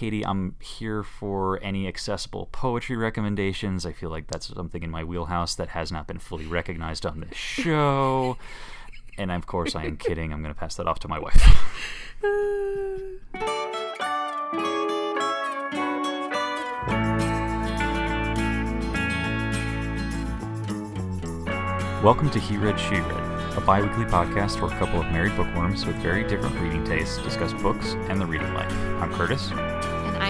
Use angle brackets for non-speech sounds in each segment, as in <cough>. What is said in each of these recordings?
Katie, I'm here for any accessible poetry recommendations. I feel like that's something in my wheelhouse that has not been fully recognized on this show. and of course, I am kidding. I'm going to pass that off to my wife. Welcome to He Read, She Read, a bi weekly podcast where a couple of married bookworms with very different reading tastes discuss books and the reading life. I'm Curtis.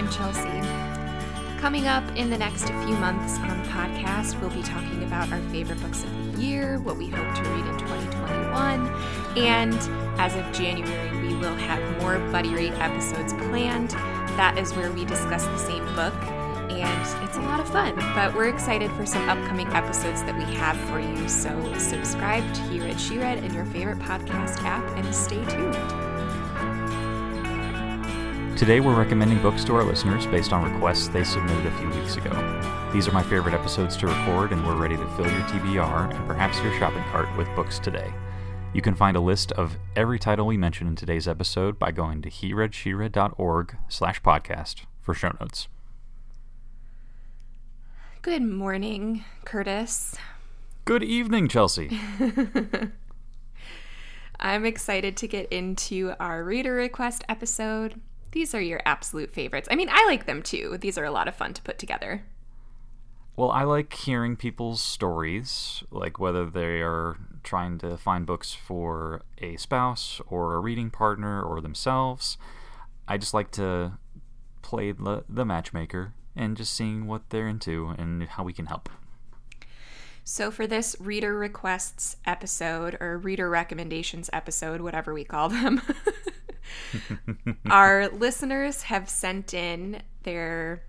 I'm Chelsea. Coming up in the next few months on the podcast, we'll be talking about our favorite books of the year, what we hope to read in 2021, and as of January, we will have more Buddy Rate episodes planned. That is where we discuss the same book and it's a lot of fun. But we're excited for some upcoming episodes that we have for you. So subscribe to He Read, She Read in your favorite podcast app and stay tuned. Today, we're recommending books to our listeners based on requests they submitted a few weeks ago. These are my favorite episodes to record, and we're ready to fill your TBR and perhaps your shopping cart with books today. You can find a list of every title we mentioned in today's episode by going to hereadsheread.org slash podcast for show notes. Good morning, Curtis. Good evening, Chelsea. <laughs> I'm excited to get into our reader request episode. These are your absolute favorites. I mean, I like them too. These are a lot of fun to put together. Well, I like hearing people's stories, like whether they are trying to find books for a spouse or a reading partner or themselves. I just like to play the, the matchmaker and just seeing what they're into and how we can help. So, for this reader requests episode or reader recommendations episode, whatever we call them, <laughs> <laughs> our listeners have sent in their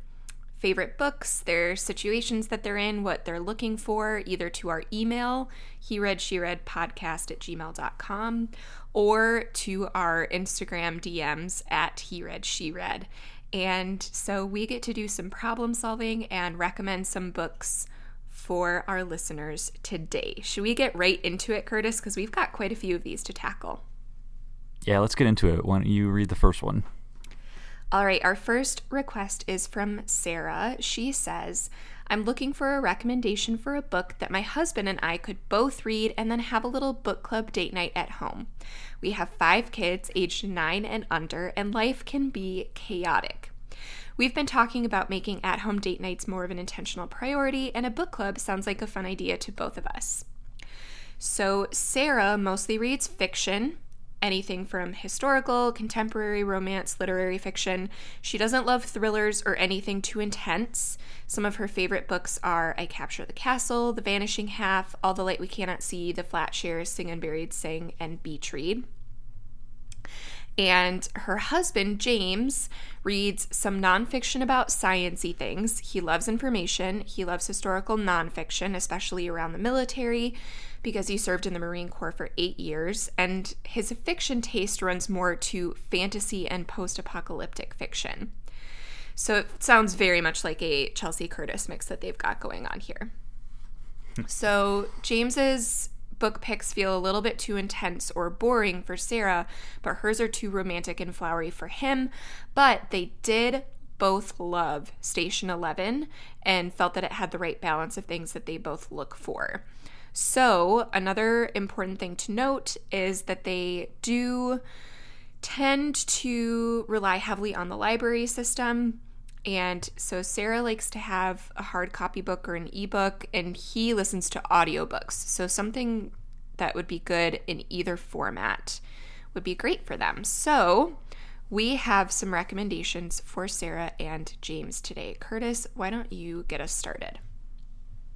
favorite books, their situations that they're in, what they're looking for, either to our email, he read, she read podcast at gmail.com, or to our Instagram DMs at he read, she read. And so we get to do some problem solving and recommend some books for our listeners today. Should we get right into it, Curtis? Because we've got quite a few of these to tackle. Yeah, let's get into it. Why don't you read the first one? All right, our first request is from Sarah. She says, I'm looking for a recommendation for a book that my husband and I could both read and then have a little book club date night at home. We have five kids aged nine and under, and life can be chaotic. We've been talking about making at home date nights more of an intentional priority, and a book club sounds like a fun idea to both of us. So, Sarah mostly reads fiction, anything from historical, contemporary, romance, literary fiction. She doesn't love thrillers or anything too intense. Some of her favorite books are I Capture the Castle, The Vanishing Half, All the Light We Cannot See, The Flat Shares, Sing Unburied Sing, and Beach Read. And her husband, James, reads some nonfiction about sciency things. He loves information. He loves historical nonfiction, especially around the military, because he served in the Marine Corps for eight years. And his fiction taste runs more to fantasy and post apocalyptic fiction. So it sounds very much like a Chelsea Curtis mix that they've got going on here. Hmm. so James's book picks feel a little bit too intense or boring for Sarah, but hers are too romantic and flowery for him. But they did both love Station 11 and felt that it had the right balance of things that they both look for. So, another important thing to note is that they do tend to rely heavily on the library system. And so Sarah likes to have a hard copy book or an ebook, and he listens to audiobooks. So something that would be good in either format would be great for them. So we have some recommendations for Sarah and James today. Curtis, why don't you get us started?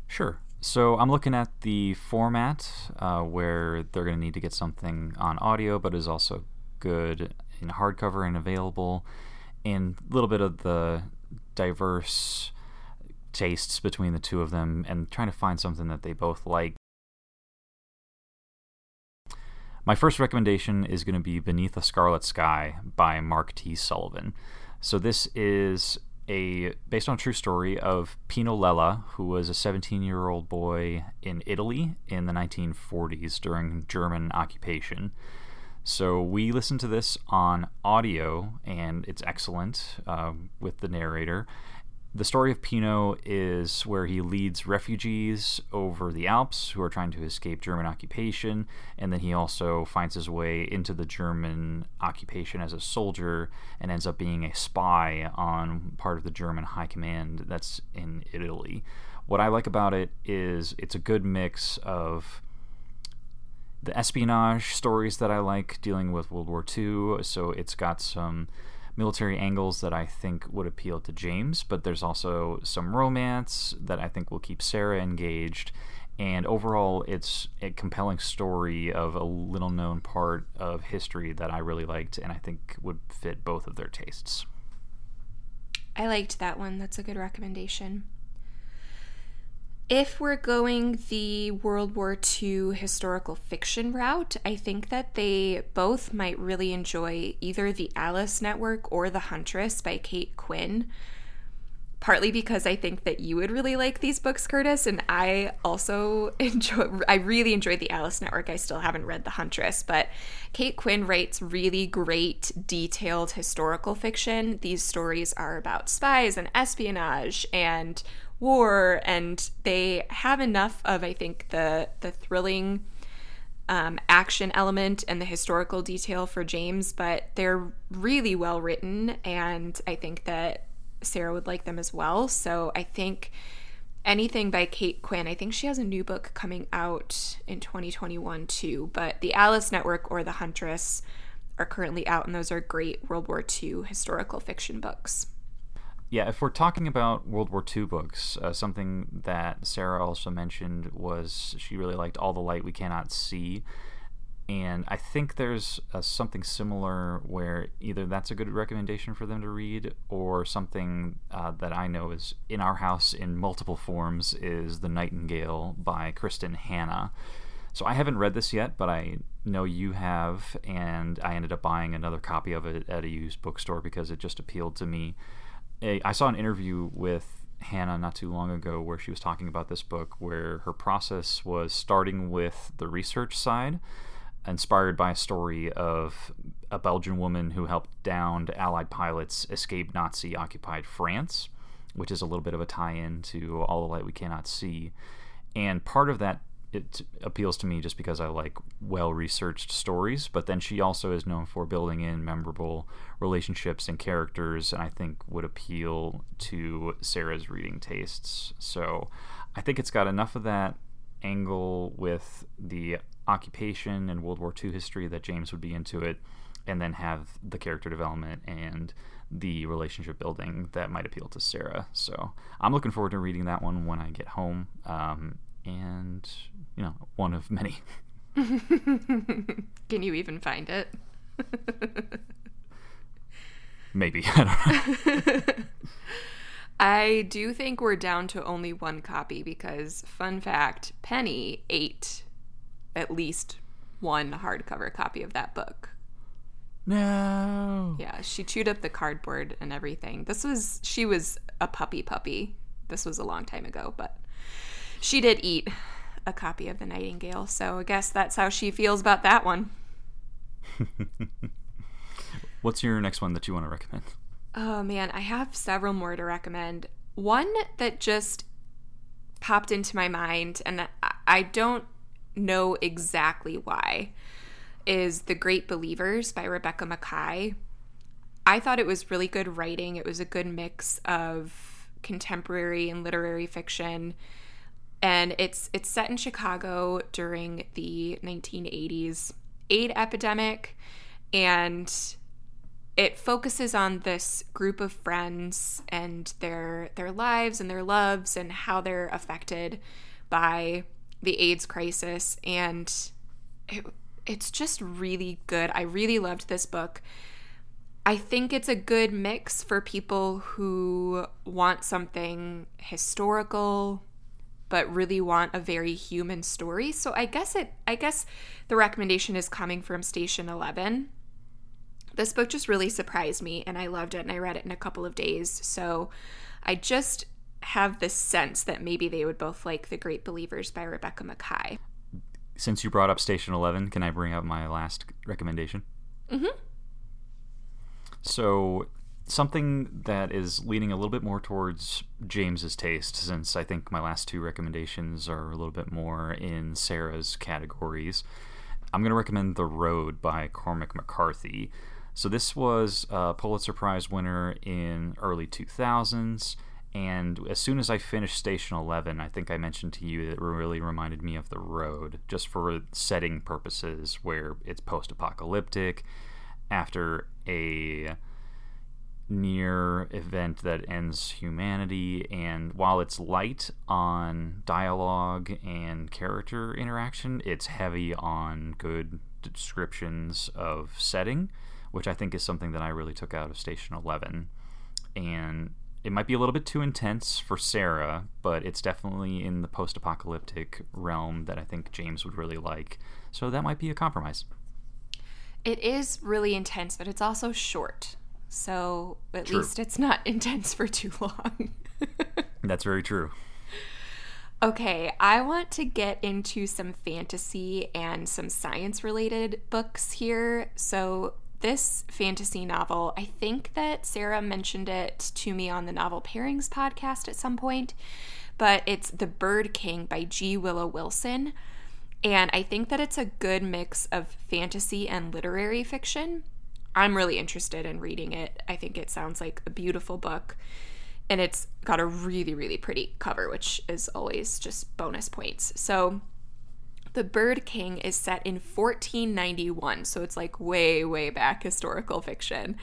Sure. So I'm looking at the format uh, where they're going to need to get something on audio, but is also good in hardcover and available, and a little bit of the diverse tastes between the two of them, and trying to find something that they both like. My first recommendation is going to be Beneath a Scarlet Sky by Mark T. Sullivan. So this is a based on a true story of Pino Lella, who was a 17-year-old boy in Italy in the 1940s during German occupation. So we listened to this on audio, and it's excellent uh, with the narrator. The story of Pino is where he leads refugees over the Alps who are trying to escape German occupation, and then he also finds his way into the German occupation as a soldier and ends up being a spy on part of the German high command that's in Italy. What I like about it is it's a good mix of the espionage stories that I like dealing with World War II, so it's got some military angles that I think would appeal to James, but there's also some romance that I think will keep Sarah engaged. And overall, it's a compelling story of a little known part of history that I really liked and I think would fit both of their tastes. I liked that one. That's a good recommendation. If we're going the World War II historical fiction route, I think that they both might really enjoy either The Alice Network or The Huntress by Kate Quinn. Partly because I think that you would really like these books, Curtis, and I also <laughs> enjoy. I really enjoyed The Alice Network. I still haven't read The Huntress, but Kate Quinn writes really great, detailed historical fiction. These stories are about spies and espionage and war and they have enough of i think the the thrilling um, action element and the historical detail for james but they're really well written and i think that sarah would like them as well. So i think anything by kate quinn i think she has a new book coming out in 2021 too but the alice network or the huntress are currently out and those are great world war ii historical fiction books yeah, if we're talking about World War II books, uh, something that Sarah also mentioned was she really liked All the Light We Cannot See. And I think there's uh, something similar where either that's a good recommendation for them to read, or something uh, that I know is in our house in multiple forms is The Nightingale by Kristin Hannah. So I haven't read this yet, but I know you have, and I ended up buying another copy of it at a used bookstore because it just appealed to me a, I saw an interview with Hannah not too long ago where she was talking about this book, where her process was starting with the research side, inspired by a story of a Belgian woman who helped downed Allied pilots escape Nazi occupied France, which is a little bit of a tie in to All the Light We Cannot See. And part of that it appeals to me just because I like well researched stories. But then she also is known for building in memorable relationships and characters, and I think would appeal to Sarah's reading tastes. So I think it's got enough of that angle with the occupation and World War II history that James would be into it, and then have the character development and the relationship building that might appeal to Sarah. So I'm looking forward to reading that one when I get home. Um, and you know, one of many. <laughs> Can you even find it? <laughs> Maybe. <laughs> I don't know. <laughs> I do think we're down to only one copy because, fun fact, Penny ate at least one hardcover copy of that book. No. Yeah, she chewed up the cardboard and everything. This was, she was a puppy puppy. This was a long time ago, but she did eat a copy of The Nightingale, so I guess that's how she feels about that one. <laughs> What's your next one that you want to recommend? Oh man, I have several more to recommend. One that just popped into my mind, and I don't know exactly why, is The Great Believers by Rebecca Makkai. I thought it was really good writing. It was a good mix of contemporary and literary fiction and it's it's set in Chicago during the 1980s AIDS epidemic and it focuses on this group of friends and their their lives and their loves and how they're affected by the AIDS crisis and it, it's just really good. I really loved this book. I think it's a good mix for people who want something historical but really want a very human story. So I guess it I guess the recommendation is coming from Station 11. This book just really surprised me and I loved it and I read it in a couple of days. So I just have this sense that maybe they would both like The Great Believers by Rebecca Makkai. since you brought up Station Eleven, can I bring up my last recommendation? Mm-hmm. So something that is leaning a little bit more towards James's taste, since I think my last two recommendations are a little bit more in Sarah's categories. I'm going to recommend The Road by Cormac McCarthy. So this was a Pulitzer Prize winner in early 2000s. And as soon as I finished Station 11, I think I mentioned to you that it really reminded me of The Road, just for setting purposes, where it's post apocalyptic after a near event that ends humanity. And while it's light on dialogue and character interaction, it's heavy on good descriptions of setting, which I think is something that I really took out of Station 11. And it might be a little bit too intense for Sarah, but it's definitely in the post apocalyptic realm that I think James would really like. So that might be a compromise. It is really intense, but it's also short. So at True. least it's not <laughs> intense for too long. <laughs> That's very true. Okay, I want to get into some fantasy and some science related books here. So, this fantasy novel, I think that Sarah mentioned it to me on the Novel Pairings podcast at some point, but it's The Bird King by G. Willow Wilson. And I think that it's a good mix of fantasy and literary fiction. I'm really interested in reading it. I think it sounds like a beautiful book. And it's got a really, really pretty cover, which is always just bonus points. So, The Bird King is set in 1491. So, it's like way, way back historical fiction.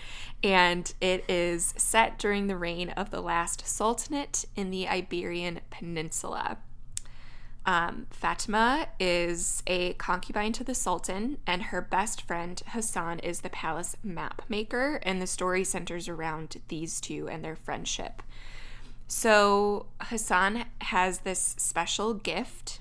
And it is set during the reign of the last sultanate in the Iberian Peninsula. Um, Fatima is a concubine to the Sultan, and her best friend Hassan is the palace map maker, and the story centers around these two and their friendship. So, Hassan has this special gift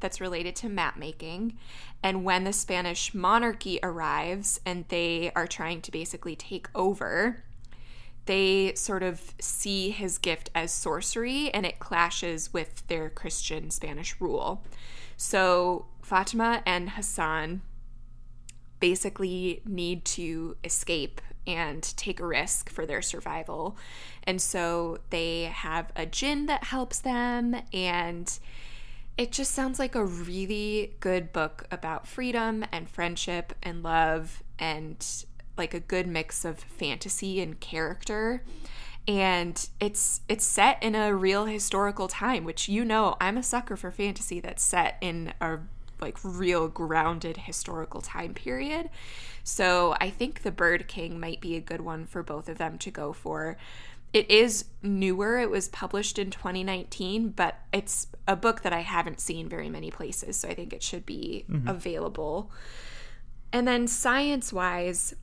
that's related to map making, and when the Spanish monarchy arrives and they are trying to basically take over, they sort of see his gift as sorcery and it clashes with their Christian Spanish rule. So Fatima and Hassan basically need to escape and take a risk for their survival. And so they have a jinn that helps them and it just sounds like a really good book about freedom and friendship and love and like a good mix of fantasy and character. And it's it's set in a real historical time which you know I'm a sucker for fantasy that's set in a like real grounded historical time period. So I think The Bird King might be a good one for both of them to go for it is newer it was published in 2019 but it's a book that I haven't seen very many places so I think it should be mm-hmm. available and then science wise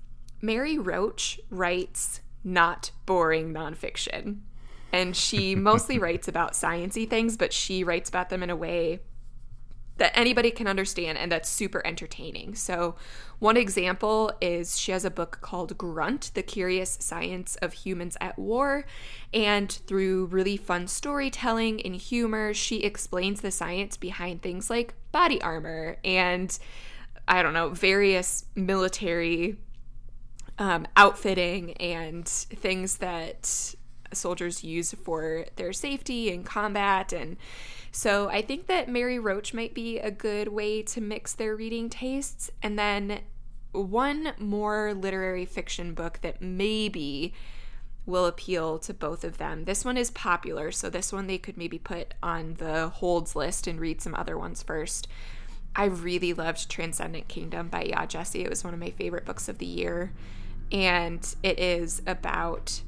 Mary Roach writes not boring nonfiction. And she <laughs> mostly writes about sciencey things, but she writes about them in a way that anybody can understand and that's super entertaining. So, one example is she has a book called Grunt The Curious Science of Humans at War. And through really fun storytelling and humor, she explains the science behind things like body armor and I don't know, various military um, outfitting and things that soldiers use for their safety and combat. And so I think that Mary Roach might be a good way to mix their reading tastes. And then one more literary fiction book that maybe will appeal to both of them. This one is popular, so this one they could maybe put on the holds list and read some other ones first. I really loved Transcendent Kingdom by Yaa Gyasi. It was one of my favorite books of the year and it is about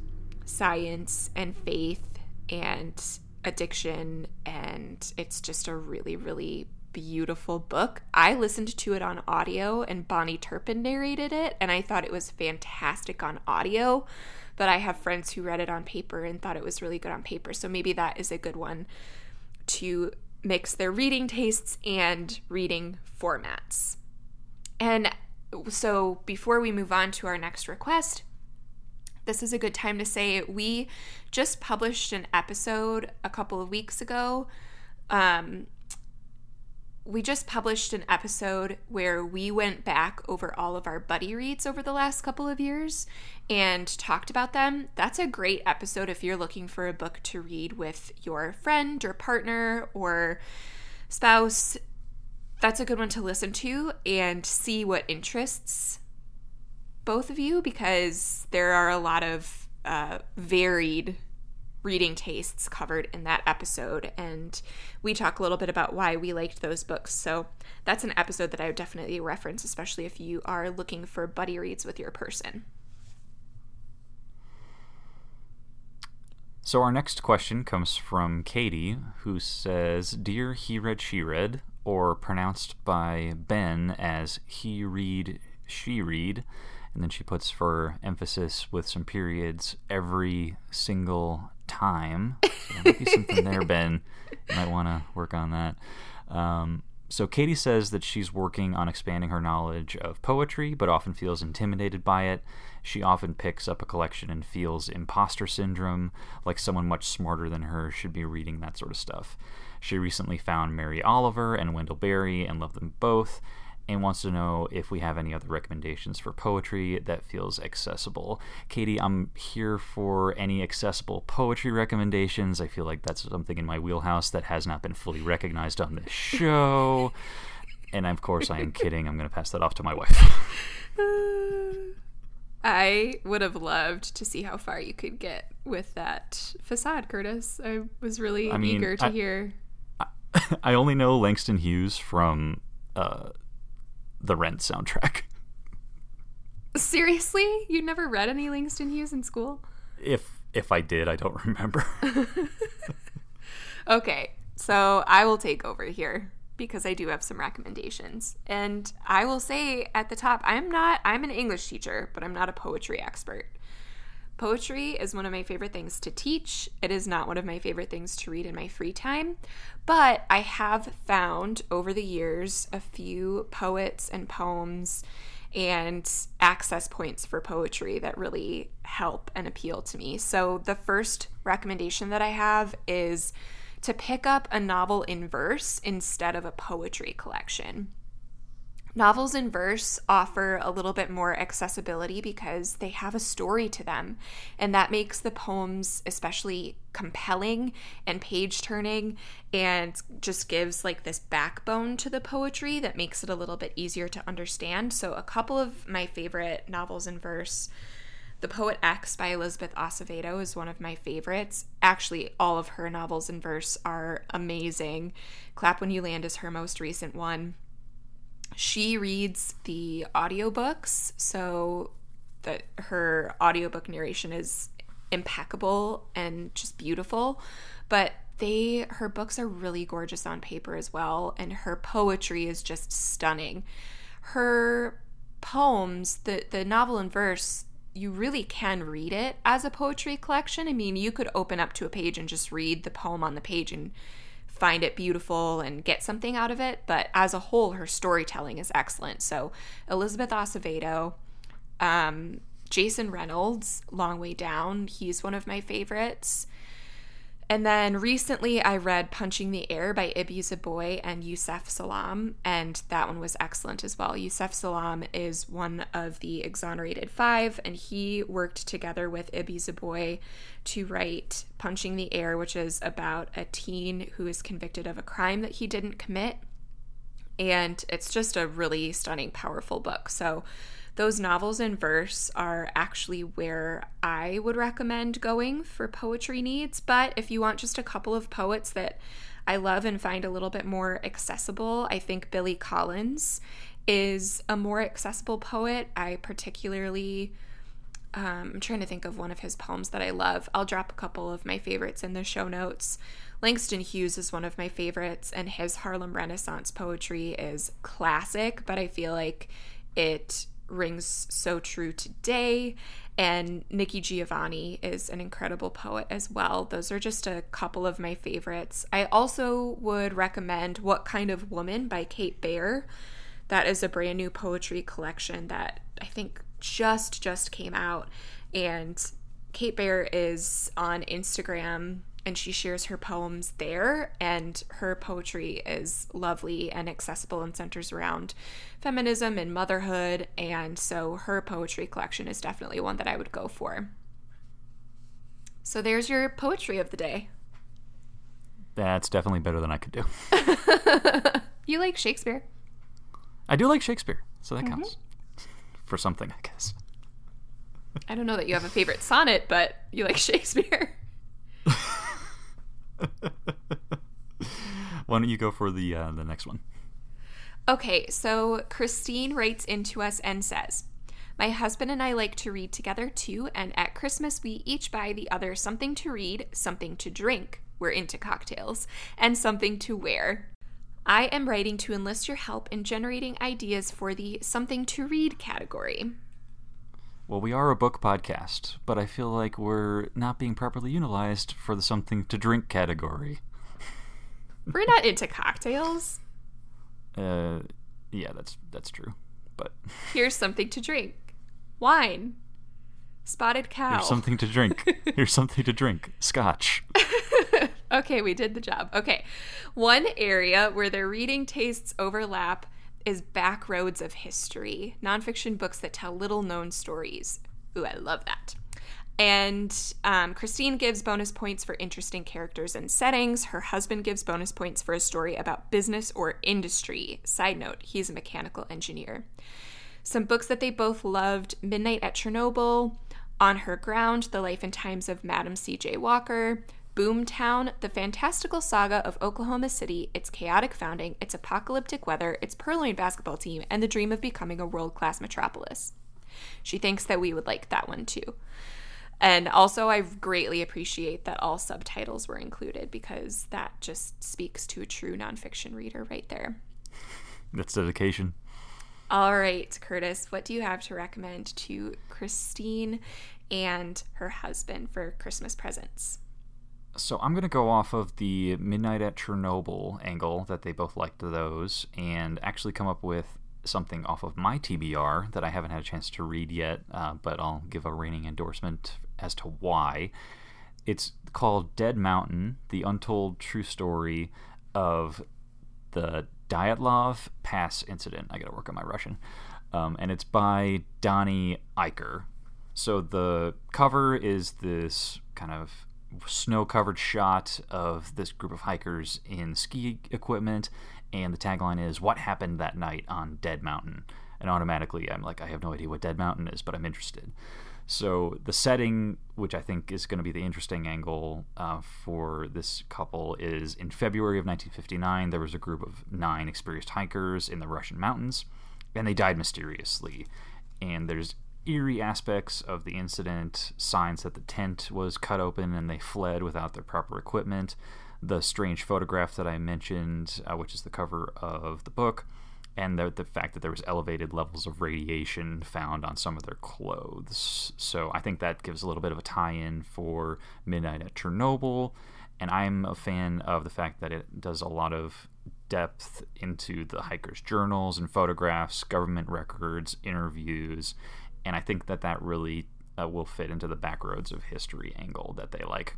science and faith and addiction and it's just a really really beautiful book. I listened to it on audio and Bahni Turpin narrated it and I thought it was fantastic on audio, but I have friends who read it on paper and thought it was really good on paper. So maybe that is a good one to mix their reading tastes and reading formats. And so before we move on to our next request, this is a good time to say we just published an episode a couple of weeks ago um, we just published an episode where we went back over all of our buddy reads over the last couple of years and talked about them. That's a great episode if you're looking for a book to read with your friend or partner or spouse. That's a good one to listen to and see what interests both of you because there are a lot of uh, varied reading tastes covered in that episode. And we talk a little bit about why we liked those books. So that's an episode that I would definitely reference, especially if you are looking for buddy reads with your person. So our next question comes from Katie, who says, Dear He Read, She Read, or pronounced by Ben as He Read, She Read, and then she puts for emphasis with some periods every single time. So there might be something there, <laughs> Ben. You might want to work on that. Um, so Katie says that she's working on expanding her knowledge of poetry, but often feels intimidated by it. She often picks up a collection and feels imposter syndrome, like someone much smarter than her should be reading that sort of stuff. She recently found Mary Oliver and Wendell Berry and loved them both, and wants to know if we have any other recommendations for poetry that feels accessible. Katie, I'm here for any accessible poetry recommendations. I feel like that's something in my wheelhouse that has not been fully recognized on this show. and of course, I am kidding. I'm going to pass that off to my wife. I would have loved to see how far you could get with that facade, Curtis. I was really I mean, eager to I, hear. I, <laughs> I only know Langston Hughes from uh, the Rent soundtrack. <laughs> Seriously? You never read any Langston Hughes in school? If if I did, I don't <laughs> remember. <laughs> okay, so I will take over here because I do have some recommendations. And I will say at the top, I'm not I'm an English teacher, but I'm not a poetry expert. Poetry is one of my favorite things to teach. It is not one of my favorite things to read in my free time, but I have found over the years a few poets and poems and access points for poetry that really help and appeal to me. So, the first recommendation that I have is to pick up a novel in verse instead of a poetry collection. Novels in verse offer a little bit more accessibility because they have a story to them, and that makes the poems especially compelling and page turning and just gives like this backbone to the poetry that makes it a little bit easier to understand. So, a couple of my favorite novels in verse. The Poet X by Elizabeth Acevedo is one of my favorites. Actually, all of her novels in verse are amazing. Clap When You Land is her most recent one she reads the audiobooks, so that her audiobook narration is impeccable and just beautiful. But they her books are really gorgeous on paper as well, and her poetry is just stunning. Her poems, the the novel in verse, you really can read it as a poetry collection. I mean, you could open up to a page and just read the poem on the page and find it beautiful and get something out of it. But as a whole, her storytelling is excellent. So Elizabeth Acevedo, um, Jason Reynolds, Long Way Down, he's one of my favorites. And then recently I read Punching the Air by Ibi Zoboi and Yusef Salaam, and that one was excellent as well. Yusef Salaam is one of the exonerated five, and he worked together with Ibi Zoboi to write Punching the Air, which is about a teen who is convicted of a crime that he didn't commit. And it's just a really stunning, powerful book. So those novels in verse are actually where I would recommend going for poetry needs. But if you want just a couple of poets that I love and find a little bit more accessible, I think Billy Collins is a more accessible poet. I particularly. Um, I'm trying to think of one of his poems that I love. I'll drop a couple of my favorites in the show notes. Langston Hughes is one of my favorites, and his Harlem Renaissance poetry is classic, but I feel like it rings so true today. And Nikki Giovanni is an incredible poet as well. Those are just a couple of my favorites. I also would recommend What Kind of Woman by Kate Baer. That is a brand new poetry collection that I think just just came out and Kate Baer is on Instagram and she shares her poems there. And her poetry is lovely and accessible and centers around feminism and motherhood. And so her poetry collection is definitely one that I would go for. So there's your poetry of the day. That's definitely better than I could do. <laughs> you like Shakespeare? I do like Shakespeare, so that mm-hmm. counts for something, I guess. I don't know that you have a favorite sonnet, but you like <laughs> Shakespeare. <laughs> <laughs> Why don't you go for the uh, the next one? Okay, so Christine writes into us and says, "My husband and I like to read together too, and at Christmas we each buy the other something to read, something to drink. We're into cocktails, and something to wear." I am writing to enlist your help in generating ideas for the something to read category. Well, we are a book podcast, but I feel like we're not being properly utilized for the something to drink category. We're not into cocktails. Uh, yeah, that's that's true. But <laughs> here's something to drink: wine, spotted cow. Here's something to drink. <laughs> here's something to drink: scotch. <laughs> okay, we did the job. Okay, one area where their reading tastes overlap is Back Roads of History, nonfiction books that tell little known stories. Ooh, I love that. And um, Christine gives bonus points for interesting characters and settings. Her husband gives bonus points for a story about business or industry. Side note, he's a mechanical engineer. Some books that they both loved Midnight at Chernobyl, On Her Ground, The Life and Times of Madam C.J. Walker, Boomtown, the fantastical saga of Oklahoma City, its chaotic founding, its apocalyptic weather, its purloined basketball team, and the dream of becoming a world class metropolis. She thinks that we would like that one too. And also, I greatly appreciate that all subtitles were included because that just speaks to a true nonfiction reader right there. That's dedication. All right, Curtis, what do you have to recommend to Christine and her husband for Christmas presents? So I'm going to go off of the Midnight at Chernobyl angle that they both liked those and actually come up with something off of my TBR that I haven't had a chance to read yet, uh, but I'll give a reigning endorsement as to why. It's called Dead Mountain The Untold True Story of the Dyatlov Pass Incident. I got to work on my Russian. Um, and it's by Donnie Eichar. So the cover is this kind of snow covered shot of this group of hikers in ski equipment, and the tagline is What happened that night on Dead Mountain? And automatically, I'm like, I have no idea what Dead Mountain is, but I'm interested. So, the setting, which I think is going to be the interesting angle uh, for this couple, is in February of 1959, there was a group of nine experienced hikers in the Russian mountains, and they died mysteriously. And there's eerie aspects of the incident, signs that the tent was cut open and they fled without their proper equipment, the strange photograph that I mentioned, uh, which is the cover of the book, and the, the fact that there was elevated levels of radiation found on some of their clothes. So I think that gives a little bit of a tie-in for Midnight at Chernobyl, and I'm a fan of the fact that it does a lot of depth into the hikers' journals and photographs, government records, interviews, and I think that that really uh, will fit into the backroads of history angle that they like.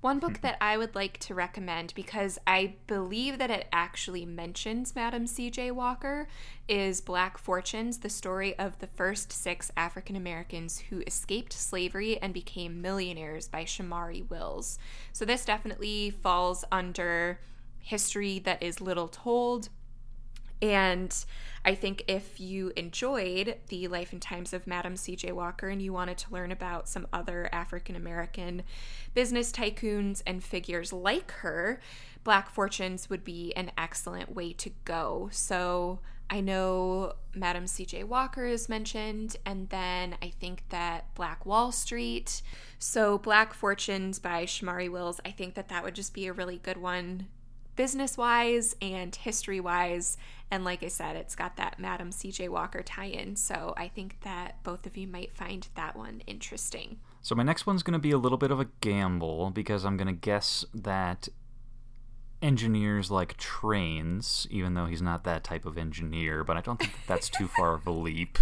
One book <laughs> that I would like to recommend because I believe that it actually mentions Madam C.J. Walker is Black Fortunes, the story of the first six African Americans who escaped slavery and became millionaires by Shomari Wills. So this definitely falls under history that is little told and I think if you enjoyed the life and times of Madam C.J. Walker and you wanted to learn about some other African American business tycoons and figures like her, Black Fortunes would be an excellent way to go. So I know Madam C.J. Walker is mentioned, and then I think that Black Wall Street. So Black Fortunes by Shomari Wills, I think that that would just be a really good one business wise and history wise. And like I said, it's got that Madam CJ Walker tie in. So I think that both of you might find that one interesting. So my next one's going to be a little bit of a gamble because I'm going to guess that engineers like trains, even though he's not that type of engineer, but I don't think that that's too far of a <laughs> leap.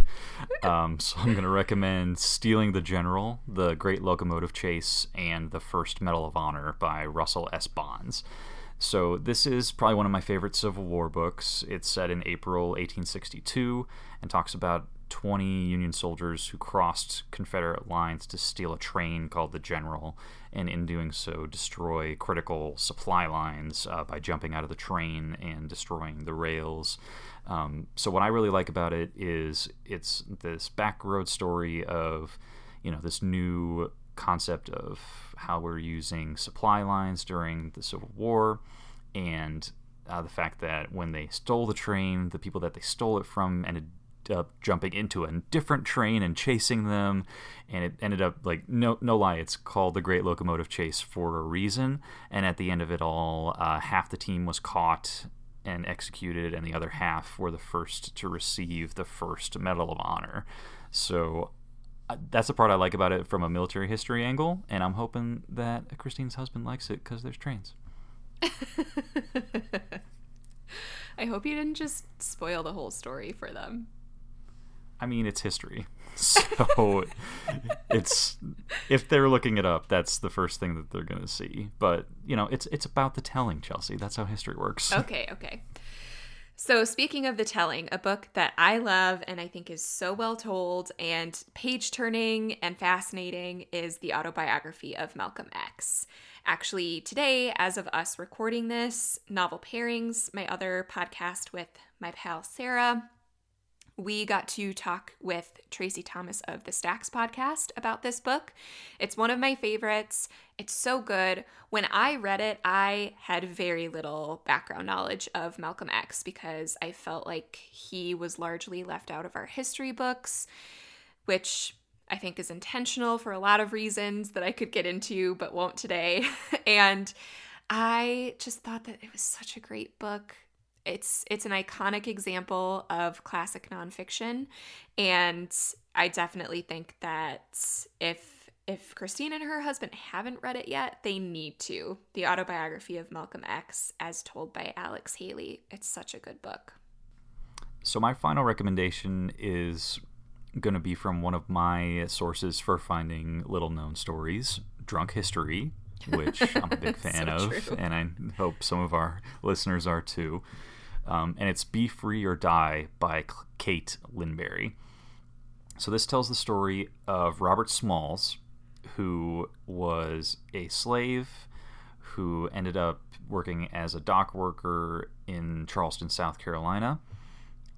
Um, so I'm going to recommend Stealing the General, The Great Locomotive Chase, and The First Medal of Honor by Russell S. Bonds. So this is probably one of my favorite Civil War books. It's set in April 1862 and talks about 20 Union soldiers who crossed Confederate lines to steal a train called the General, and in doing so, destroy critical supply lines uh, by jumping out of the train and destroying the rails. Um, so, what I really like about it is it's this back road story of, you know, this new concept of how we're using supply lines during the Civil War and uh, the fact that when they stole the train, the people that they stole it from ended up jumping into a different train and chasing them. And it ended up like no no lie it's called the great locomotive chase for a reason. And at the end of it all uh, half the team was caught and executed and the other half were the first to receive the first medal of honor. So that's the part i like about it from a military history angle and i'm hoping that christine's husband likes it because there's trains <laughs> I hope you didn't just spoil the whole story for them. I mean, it's history. <laughs> So it's if they're looking it up, that's the first thing that they're to see. But, you know, it's it's about the telling, Chelsea. That's how history works. <laughs> Okay, okay. So, speaking of the telling, a book that I love and I think is so well told and page turning and fascinating is the autobiography of Malcolm X. Actually, today, as of us recording this, Novel Pairings, my other podcast with my pal Sarah, we got to talk with Traci Thomas of the Stacks podcast about this book. It's one of my favorites. It's so good. When I read it, I had very little background knowledge of Malcolm X because I felt like he was largely left out of our history books, which I think is intentional for a lot of reasons that I could get into but won't today. <laughs> and I just thought that it was such a great book it's it's an iconic example of classic nonfiction, and I definitely think that if if Christine and her husband haven't read it yet, they need to. The autobiography of Malcolm X, as told by Alex Haley. It's such a good book. So, my final recommendation is going to be from one of my sources for finding little known stories Drunk History, which I'm a big <laughs> fan so of, true. and I hope some of our listeners are too um, and it's Be Free or Die by Cate Lineberry. So this tells the story of Robert Smalls, who was a slave who ended up working as a dock worker in Charleston, South Carolina.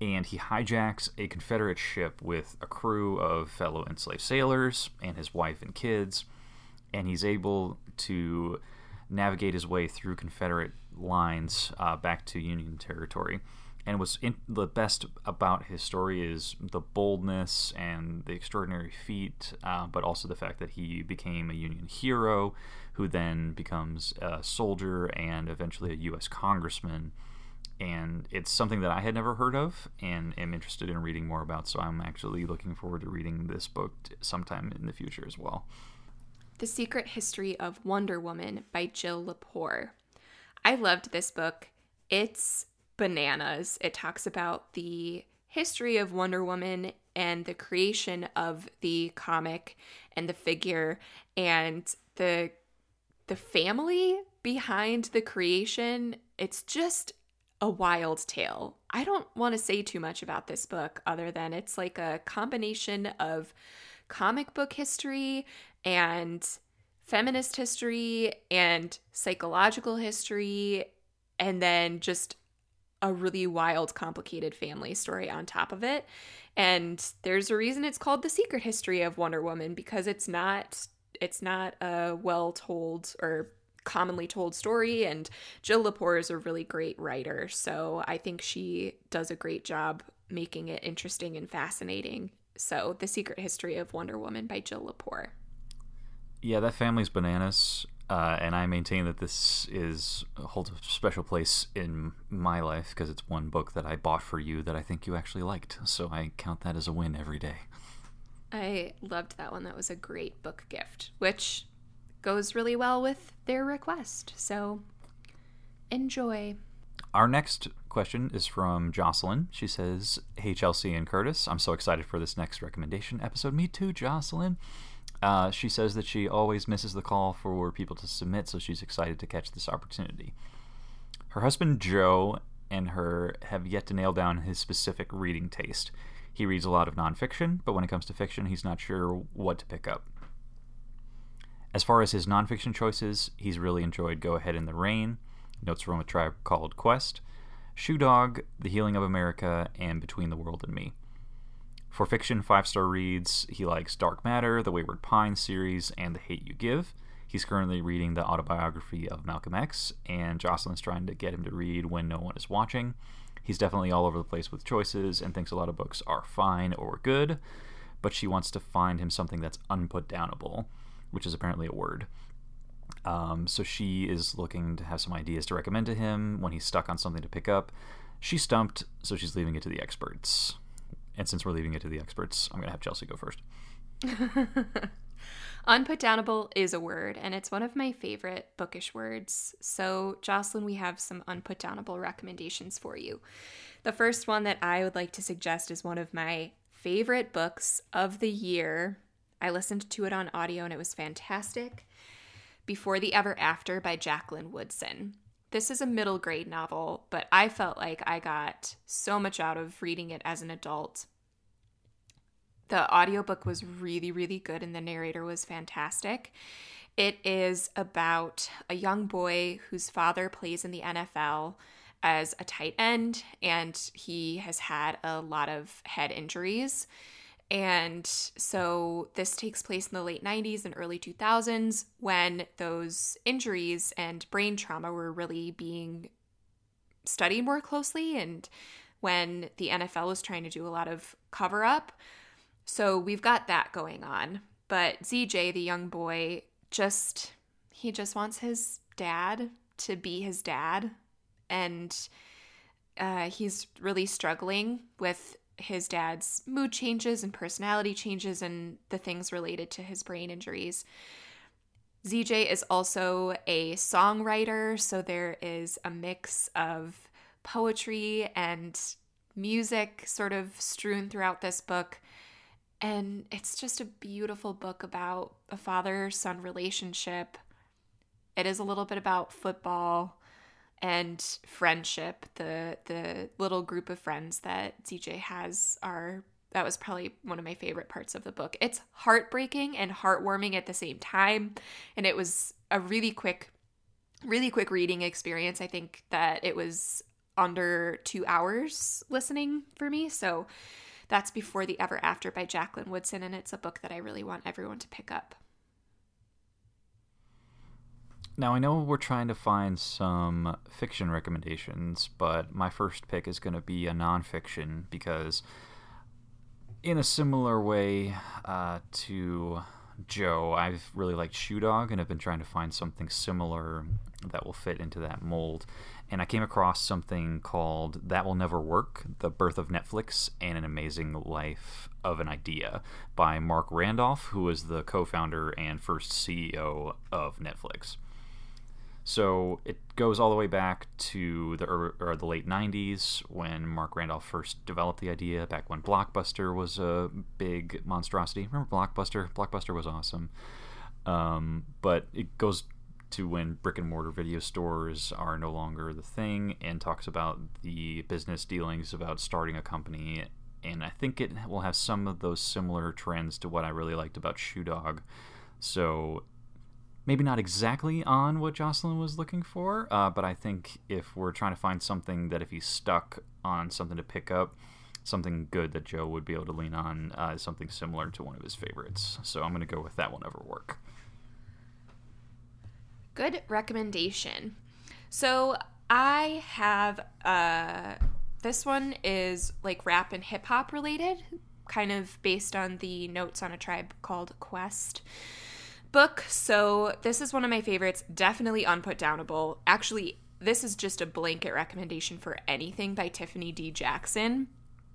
And he hijacks a Confederate ship with a crew of fellow enslaved sailors and his wife and kids. And he's able to navigate his way through Confederate lines uh, back to Union territory. And what's in, the best about his story is the boldness and the extraordinary feat, uh, but also the fact that he became a Union hero who then becomes a soldier and eventually a U.S. congressman. And it's something that I had never heard of and am interested in reading more about. So I'm actually looking forward to reading this book sometime in the future as well. The Secret History of Wonder Woman by Jill Lepore. I loved this book. It's bananas. It talks about the history of Wonder Woman and the creation of the comic and the figure and the the family behind the creation. It's just a wild tale. I don't want to say too much about this book other than it's like a combination of comic book history and feminist history and psychological history, and then just a really wild, complicated family story on top of it. And there's a reason it's called The Secret History of Wonder Woman because it's not it's not a well told or commonly told story and Jill Lepore is a really great writer. So I think she does a great job making it interesting and fascinating. So The Secret History of Wonder Woman by Jill Lepore yeah, that family's bananas, uh, and I maintain that this is holds a special place in my life because it's one book that I bought for you that I think you actually liked. So I count that as a win every day. I loved that one. That was a great book gift, which goes really well with their request. So Enjoy. Our next question is from Jocelyn. She says, Hey, Chelsea and Curtis. I'm so excited for this next recommendation episode. Me too, Jocelyn. Uh, she says that she always misses the call for people to submit, so she's excited to catch this opportunity. Her husband, Joe, and her have yet to nail down his specific reading taste. He reads a lot of nonfiction, but when it comes to fiction, he's not sure what to pick up. As far as his nonfiction choices, he's really enjoyed Go Ahead in the Rain, Notes from a Tribe Called Quest, Shoe Dog, The Healing of America, and Between the World and Me. For fiction, five star reads, he likes Dark Matter, the Wayward Pine series, and The Hate You Give. He's currently reading the autobiography of Malcolm X, and Jocelyn's trying to get him to read When No One Is Watching. He's definitely all over the place with choices and thinks a lot of books are fine or good, but she wants to find him something that's unputdownable, which is apparently a word. Um, so she is looking to have some ideas to recommend to him when he's stuck on something to pick up. She's stumped, so she's leaving it to the experts. And since we're leaving it to the experts, I'm going to have Chelsea go first. <laughs> Unputdownable is a word, and it's one of my favorite bookish words. So, Jocelyn, we have some unputdownable recommendations for you. The first one that I would like to suggest is one of my favorite books of the year. I listened to it on audio and it was fantastic. Before the Ever After by Jacqueline Woodson. This is a middle grade novel, but I felt like I got so much out of reading it as an adult. The audiobook was really, really good, and the narrator was fantastic. It is about a young boy whose father plays in the NFL as a tight end, and he has had a lot of head injuries. And so this takes place in the late 90s and early 2000s when those injuries and brain trauma were really being studied more closely and when the NFL was trying to do a lot of cover up. So we've got that going on. But ZJ, the young boy, just he just wants his dad to be his dad and uh, he's really struggling with his dad's mood changes and personality changes and the things related to his brain injuries. ZJ is also a songwriter, so there is a mix of poetry and music sort of strewn throughout this book. And it's just a beautiful book about a father son relationship. It is a little bit about football and friendship. The the little group of friends that ZJ has are that was probably one of my favorite parts of the book. It's heartbreaking and heartwarming at the same time, and it was a really quick really quick reading experience. I think that it was under 2 hours listening for me. So that's Before the Ever After by Jacqueline Woodson and it's a book that I really want everyone to pick up. Now, I know we're trying to find some fiction recommendations, but my first pick is going to be a nonfiction because, in a similar way uh, to Joe, I've really liked Shoe Dog and I've been trying to find something similar that will fit into that mold. And I came across something called That Will Never Work The Birth of Netflix and an Amazing Life of an Idea by Marc Randolph, who is the co founder and first CEO of Netflix. So it goes all the way back to the or the late '90s when Marc Randolph first developed the idea. Back when Blockbuster was a big monstrosity. Remember Blockbuster? Blockbuster was awesome. Um, but it goes to when brick and mortar video stores are no longer the thing, and talks about the business dealings about starting a company. And I think it will have some of those similar trends to what I really liked about Shoe Dog. So maybe not exactly on what Jocelyn was looking for, uh, but I think if we're trying to find something that if he's stuck on something to pick up, something good that Joe would be able to lean on uh, is something similar to one of his favorites. So I'm going to go with that will never work. Good recommendation. So I have uh, this one is like rap and hip hop related, kind of based on the notes on a tribe called Quest book. So this is one of my favorites. Definitely unputdownable. Actually, this is just a blanket recommendation for anything by Tiffany D. Jackson.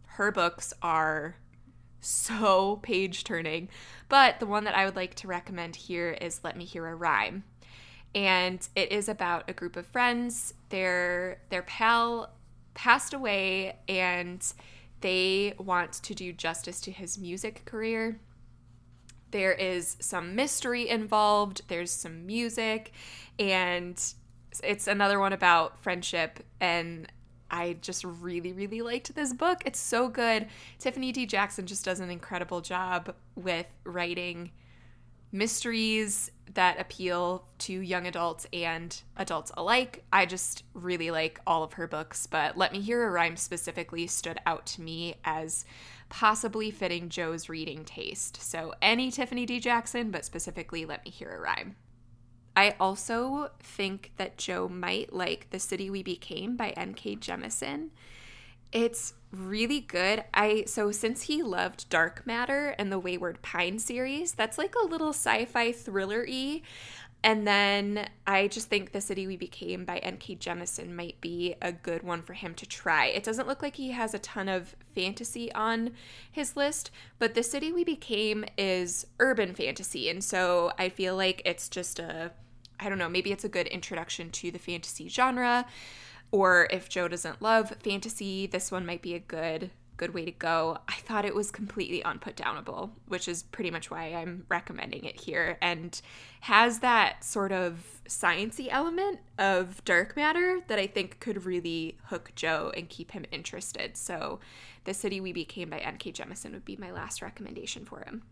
Her books are so <laughs> page turning. But the one that I would like to recommend here is Let Me Hear a Rhyme. and it is about a group of friends. Their their pal passed away, and they want to do justice to his music career. There is some mystery involved. There's some music, and it's another one about friendship and I just really, really liked this book. It's so good. Tiffany D. Jackson just does an incredible job with writing mysteries that appeal to young adults and adults alike. I just really like all of her books, but Let Me Hear a Rhyme specifically stood out to me as possibly fitting Joe's reading taste. So, any Tiffany D. Jackson, but specifically Let Me Hear a Rhyme. I also think that Joe might like The City We Became by N.K. Jemisin. It's really good. I so since he loved Dark Matter and the Wayward Pine series, that's like a little sci-fi thriller-y. And then I just think The City We Became by N.K. Jemisin might be a good one for him to try. It doesn't look like he has a ton of fantasy on his list, but The City We Became is urban fantasy. And so I feel like it's just a I don't know, maybe it's a good introduction to the fantasy genre. Or if Joe doesn't love fantasy, this one might be a good good way to go. I thought it was completely unputdownable, which is pretty much why I'm recommending it here and has that sort of sciency element of dark matter that I think could really hook Joe and keep him interested. So, The City We Became by N.K. Jemisin would be my last recommendation for him.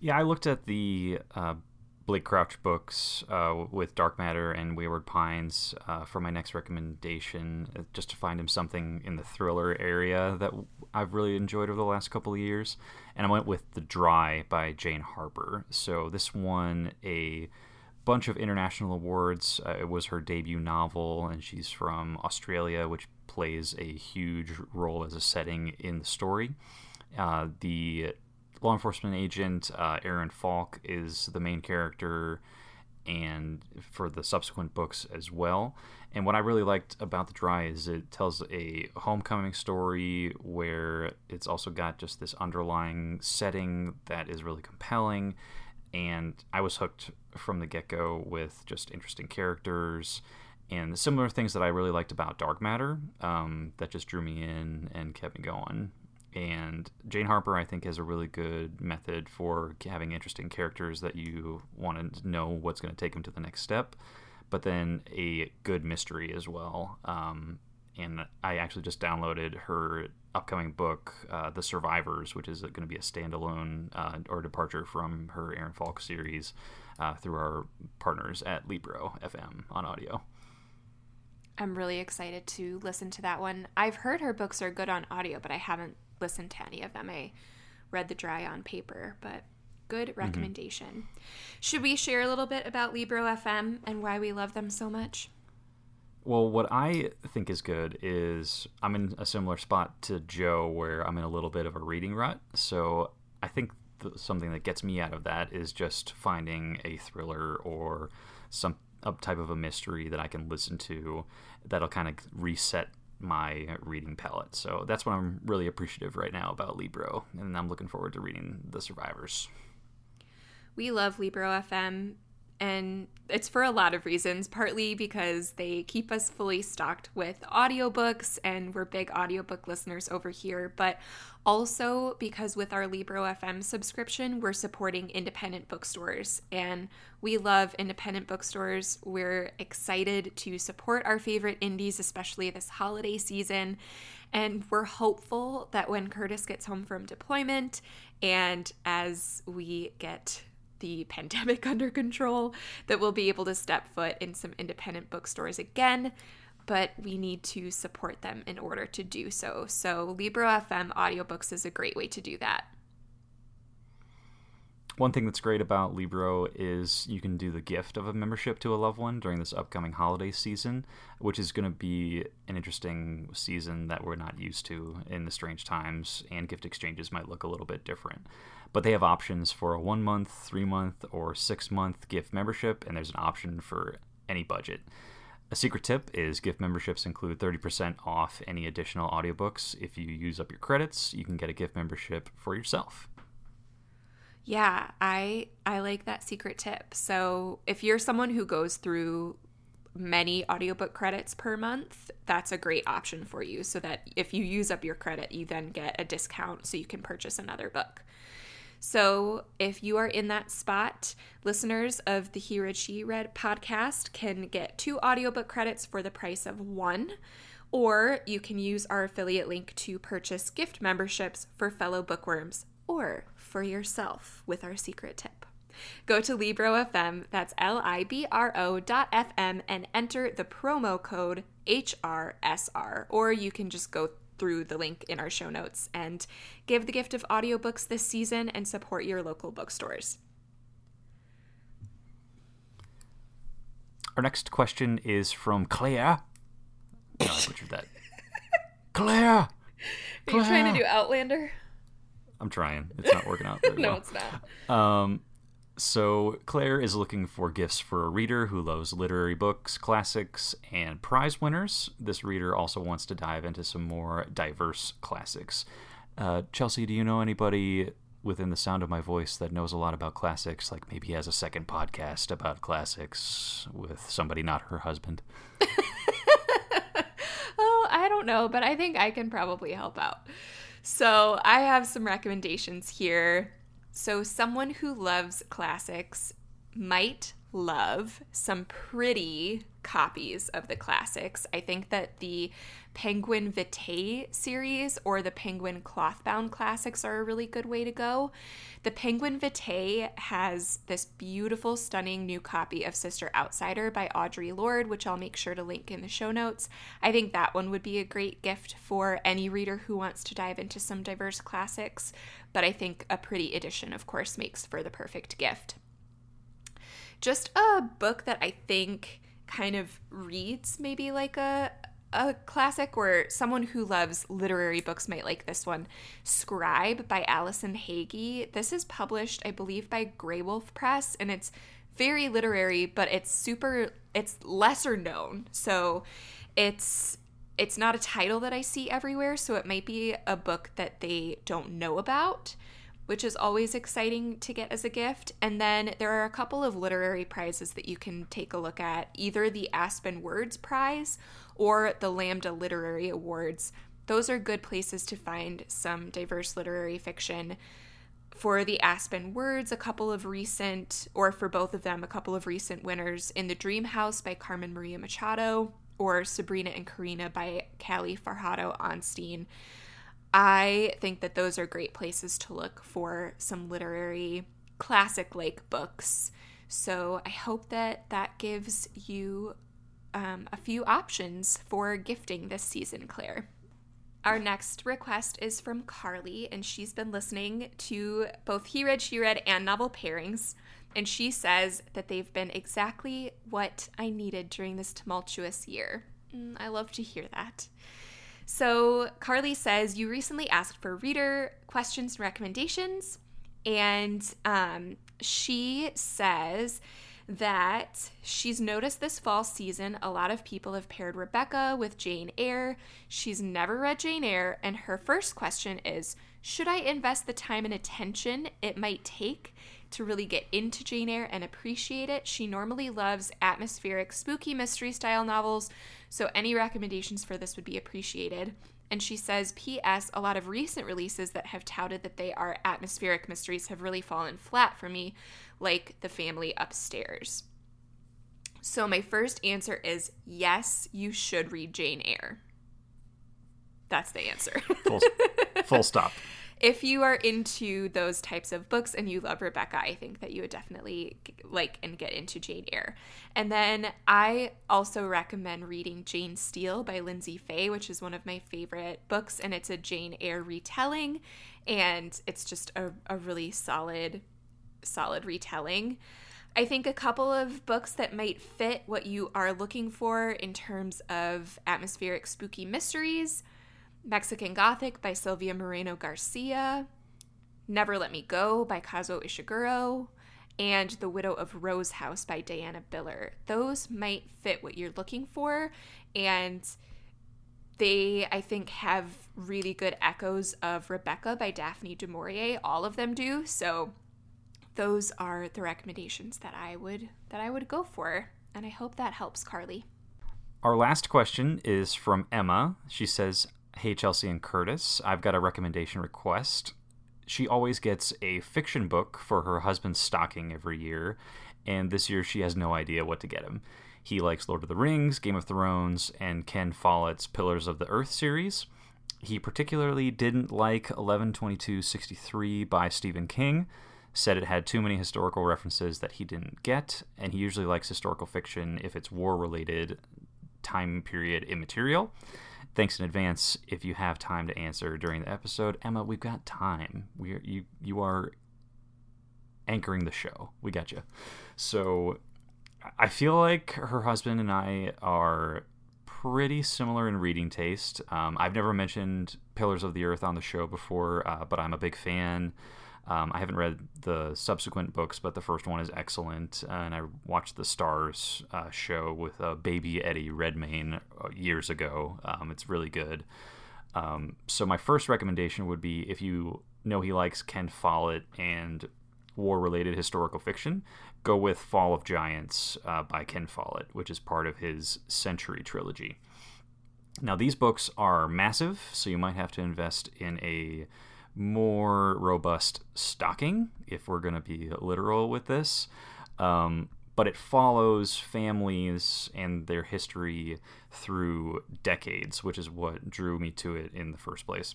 Yeah, I looked at the uh, Blake Crouch books uh, with Dark Matter and Wayward Pines uh, for my next recommendation, uh, just to find him something in the thriller area that I've really enjoyed over the last couple of years. And I went with The Dry by Jane Harper. So this won a bunch of international awards. Uh, it was her debut novel, and she's from Australia, which plays a huge role as a setting in the story. Uh, the law enforcement agent uh, Aaron Falk is the main character, and for the subsequent books as well. And what I really liked about The Dry is it tells a homecoming story where it's also got just this underlying setting that is really compelling. And I was hooked from the get go with just interesting characters and similar things that I really liked about Dark Matter um, that just drew me in and kept me going. And Jane Harper, I think, has a really good method for having interesting characters that you want to know what's going to take them to the next step, but then a good mystery as well. Um, and I actually just downloaded her upcoming book, uh, The Survivors, which is going to be a standalone uh, or departure from her Aaron Falk series uh, through our partners at Libro FM on audio. I'm really excited to listen to that one. I've heard her books are good on audio, but I haven't listened to any of them. I read The Dry on paper, but good mm-hmm. recommendation. Mm-hmm. Should we share a little bit about Libro FM and why we love them so much? Well, what I think is good is I'm in a similar spot to Joe where I'm in a little bit of a reading rut. So I think th- something that gets me out of that is just finding a thriller or some type of a mystery that I can listen to that'll kind of reset my reading palette. So that's what I'm really appreciative right now about Libro, and I'm looking forward to reading The Survivors. We love Libro FM and it's for a lot of reasons partly because they keep us fully stocked with audiobooks and we're big audiobook listeners over here but also because with our libro fm subscription we're supporting independent bookstores. And we love independent bookstores. We're excited to support our favorite indies especially this holiday season. And we're hopeful that when curtis gets home from deployment and as we get the pandemic <laughs> under control that we'll be able to step foot in some independent bookstores again but we need to support them in order to do so. So, Libro FM audiobooks is a great way to do that. One thing that's great about Libro is you can do the gift of a membership to a loved one during this upcoming holiday season, which is going to be an interesting season that we're not used to in the strange times, and gift exchanges might look a little bit different but they have options for a one month, three month, or six month gift membership, and there's an option for any budget. A secret tip is gift memberships include 30% off any additional audiobooks. If you use up your credits, you can get a gift membership for yourself. Yeah, I I like that secret tip. So, if you're someone who goes through many audiobook credits per month, that's a great option for you so that if you use up your credit, you then get a discount so you can purchase another book. So, if you are in that spot, listeners of the He Read She Read podcast can get two audiobook credits for the price of one, or you can use our affiliate link to purchase gift memberships for fellow bookworms or for yourself with our secret tip. Go to Libro FM, that's L I B R O dot FM, and enter the promo code HRSR, or you can just go through the link in our show notes and give the gift of audiobooks this season and support your local bookstores. Our next question is from Claire. No, I butchered that. <laughs> Claire! Are you trying to do Outlander? I'm trying. It's not working out. <laughs> No, well. it's not. Um, so Claire is looking for gifts for a reader who loves literary books, classics, and prize winners. This reader also wants to dive into some more diverse classics. Uh, Chelsea, do you know anybody within the sound of my voice that knows a lot about classics? Like maybe has a second podcast about classics with somebody not her husband. <laughs> oh, I don't know, but I think I can probably help out. So I have some recommendations here. So, someone who loves classics might love some pretty copies of the classics. I think that the Penguin Vitae series or the Penguin Clothbound classics are a really good way to go. The Penguin Vitae has this beautiful, stunning new copy of Sister Outsider by Audre Lorde, which I'll make sure to link in the show notes. I think that one would be a great gift for any reader who wants to dive into some diverse classics, but I think a pretty edition, of course, makes for the perfect gift. Just a book that I think kind of reads maybe like a a classic where someone who loves literary books might like this one scribe by Alyson Hagy this is published i believe by graywolf press and it's very literary but it's super it's lesser known so it's it's not a title that i see everywhere so it might be a book that they don't know about which is always exciting to get as a gift. And then there are a couple of literary prizes that you can take a look at either the Aspen Words Prize or the Lambda Literary Awards. Those are good places to find some diverse literary fiction. For the Aspen Words, a couple of recent, or for both of them, a couple of recent winners in The Dream House by Carmen Maria Machado or Sabrina and Corina by Kali Fajardo-Anstine. I think that those are great places to look for some literary classic like books. So I hope that that gives you um, a few options for gifting this season, Claire. Our next request is from Carly, and she's been listening to both He Read, She Read, and Novel Pairings. And she says that they've been exactly what I needed during this tumultuous year. Mm, I love to hear that. So, Carly says, You recently asked for reader questions and recommendations. And um, she says that she's noticed this fall season a lot of people have paired Rebecca with Jane Eyre. She's never read Jane Eyre. And her first question is Should I invest the time and attention it might take to really get into Jane Eyre and appreciate it. She normally loves atmospheric, spooky mystery style novels, so any recommendations for this would be appreciated. And she says, P.S. A lot of recent releases that have touted that they are atmospheric mysteries have really fallen flat for me, like The Family Upstairs. So, my first answer is yes, you should read Jane Eyre. That's the answer. full, full stop <laughs> if you are into those types of books and you love Rebecca, I think that you would definitely like and get into Jane Eyre. And then I also recommend reading Jane Steele by Lyndsay Faye, which is one of my favorite books, and it's a Jane Eyre retelling, and it's just a, a really solid, solid retelling. I think a couple of books that might fit what you are looking for in terms of atmospheric spooky mysteries Mexican Gothic by Silvia Moreno Garcia, Never Let Me Go by Kazuo Ishiguro, and The Widow of Rose House by Diana Biller. Those might fit what you're looking for, and they, I think, have really good echoes of Rebecca by Daphne du Maurier. All of them do. So those are the recommendations that I would that I would go for, and I hope that helps Carly. Our last question is from Emma. She says, "Hey Chelsea and Curtis, I've got a recommendation request. She always gets a fiction book for her husband's stocking every year, and this year she has no idea what to get him. He likes Lord of the Rings, Game of Thrones, and Ken Follett's Pillars of the Earth series. He particularly didn't like 11/22/63 by Stephen King, said it had too many historical references that he didn't get, and he usually likes historical fiction if it's war related, time period immaterial. Thanks in advance if you have time to answer during the episode. Emma, we've got time. We are, you you are anchoring the show. We got you. So I feel like her husband and I are pretty similar in reading taste. Um, I've never mentioned Pillars of the Earth on the show before, uh, but I'm a big fan. Um, I haven't read the subsequent books, but the first one is excellent. And I watched the Starz uh, show with uh, baby Eddie Redmayne uh, years ago. Um, it's really good. Um, so, my first recommendation would be if you know he likes Ken Follett and war related historical fiction, go with Fall of Giants uh, by Ken Follett, which is part of his Century trilogy. Now, these books are massive, so you might have to invest in a more robust stocking if we're going to be literal with this. Um, but it follows families and their history through decades, which is what drew me to it in the first place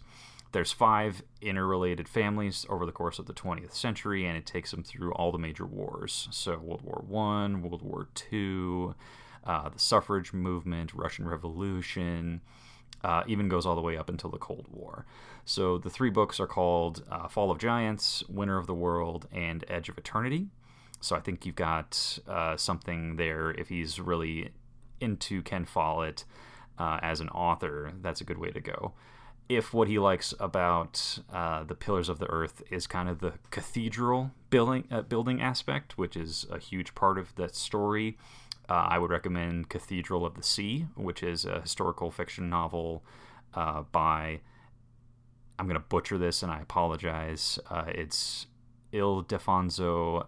there's five interrelated families over the course of the 20th century, and it takes them through all the major wars. So World War One, World War Two, uh, the suffrage movement, Russian Revolution. Uh, even goes all the way up until the Cold War. So the three books are called uh, Fall of Giants, Winter of the World, and Edge of Eternity. So I think you've got uh, something there if he's really into Ken Follett uh, as an author. That's a good way to go if what he likes about uh, the Pillars of the Earth is kind of the cathedral building uh, building aspect, which is a huge part of that story, uh, I would recommend Cathedral of the Sea, which is a historical fiction novel by. I'm to butcher this, and I apologize. Uh, it's Ildefonso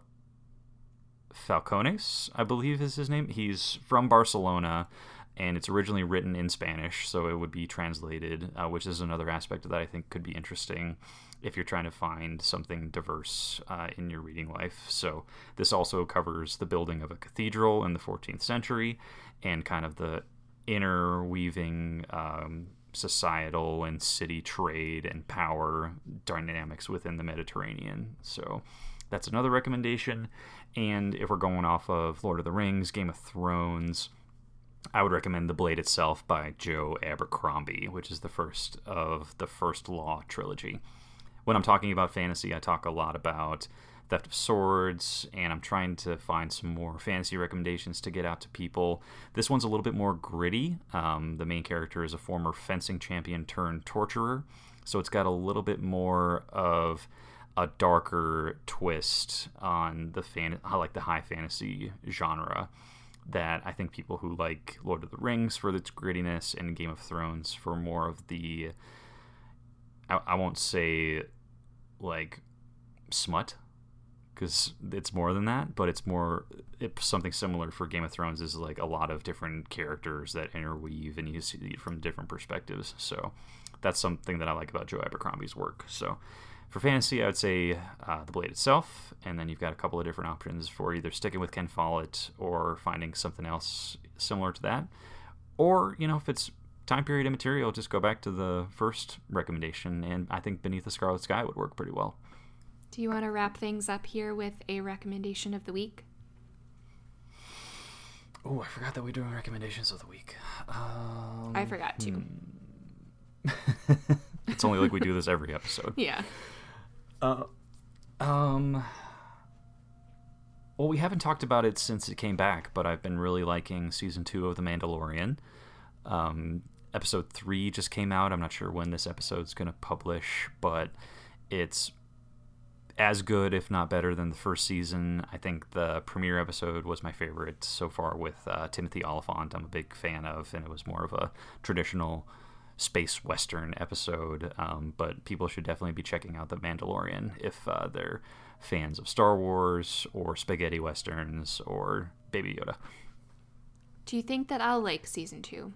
Falcones, I believe is his name. He's from Barcelona and it's originally written in Spanish, so it would be translated, uh, which is another aspect that I think could be interesting if you're trying to find something diverse uh, in your reading life. So, this also covers the building of a cathedral in the 14th century and kind of the interweaving um, societal and city trade and power dynamics within the Mediterranean. So, that's another recommendation. And if we're going off of Lord of the Rings, Game of Thrones, I would recommend The Blade Itself by Joe Abercrombie, which is the first of the First Law trilogy. When I'm talking about fantasy, I talk a lot about Theft of Swords, and I'm trying to find some more fantasy recommendations to get out to people. This one's a little bit more gritty. Um, the main character is a former fencing champion turned torturer, so it's got a little bit more of a darker twist on the fan, like the high fantasy genre that I think people who like Lord of the Rings for its grittiness and Game of Thrones for more of the I, I won't say like smut because it's more than that, but it's more something similar for Game of Thrones is like a lot of different characters that interweave and you see it from different perspectives. So that's something that I like about Joe Abercrombie's work. So for fantasy, I would say uh, the blade itself, and then you've got a couple of different options for either sticking with Ken Follett or finding something else similar to that. Or, you know, if it's time period immaterial, just go back to the first recommendation, and I think Beneath the Scarlet Sky would work pretty well. Do you want to wrap things up here with a recommendation of the week? Oh, I forgot that we're doing recommendations of the week. Um, I forgot too. Hmm. <laughs> it's only like we do this every episode. <laughs> Yeah. Uh, um. Well, we haven't talked about it since it came back, but I've been really liking season two of The Mandalorian. Um, episode three just came out. I'm not sure when this episode's going to publish, but it's as good, if not better, than the first season. I think the premiere episode was my favorite so far with uh, Timothy Olyphant. I'm a big fan of, and it was more of a traditional space western episode. Um, but people should definitely be checking out The Mandalorian if uh, they're fans of Star Wars or spaghetti westerns or Baby Yoda. Do you think that I'll like season two?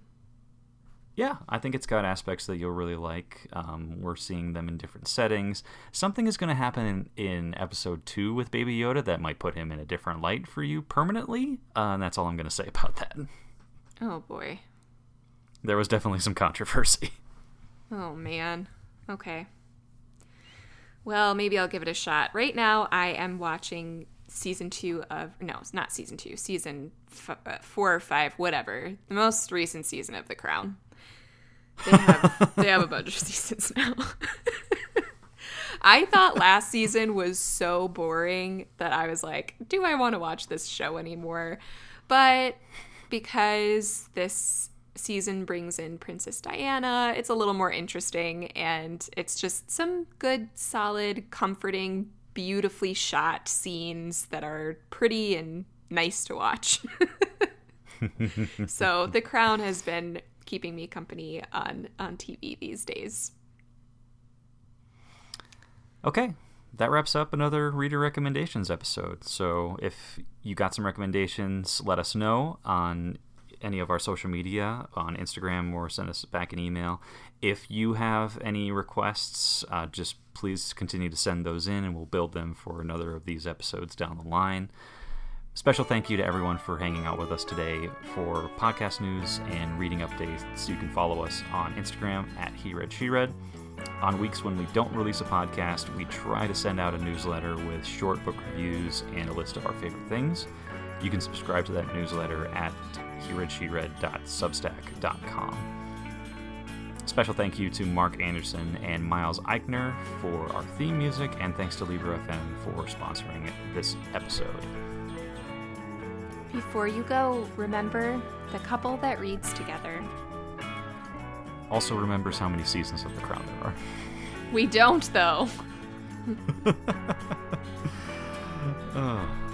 Yeah, I think it's got aspects that you'll really like. Um, we're seeing them in different settings. Something is going to happen in, in, episode two with Baby Yoda that might put him in a different light for you permanently. Uh, and that's all I'm going to say about that. Oh boy. There was definitely some controversy. <laughs> Oh man. Okay. Well, maybe I'll give it a shot. Right now, I am watching season two of no, it's not season two, season f- uh, four or five, whatever. The most recent season of The Crown. They have they have a bunch of <laughs> seasons now. I thought last season was so boring that I was like, do I want to watch this show anymore? But because this season brings in Princess Diana, it's a little more interesting and it's just some good, solid, comforting, beautifully shot scenes that are pretty and nice to watch. <laughs> so The Crown has been keeping me company on on TV these days. Okay, that wraps up another reader recommendations episode. So if you got some recommendations, let us know on any of our social media on Instagram or send us back an email. If you have any requests, uh, just please continue to send those in and we'll build them for another of these episodes down the line. Special thank you to everyone for hanging out with us today. For podcast news and reading updates, you can follow us on Instagram at He Read She Read. On weeks when we don't release a podcast, we try to send out a newsletter with short book reviews and a list of our favorite things. You can subscribe to that newsletter at hereadsheread.substack.com. Special thank you to Mark Anderson and Miles Eichner for our theme music, and thanks to Libro FM for sponsoring this episode. Before you go, remember the couple that reads together. Also remembers how many seasons of The Crown there are. We don't, though. <laughs> oh.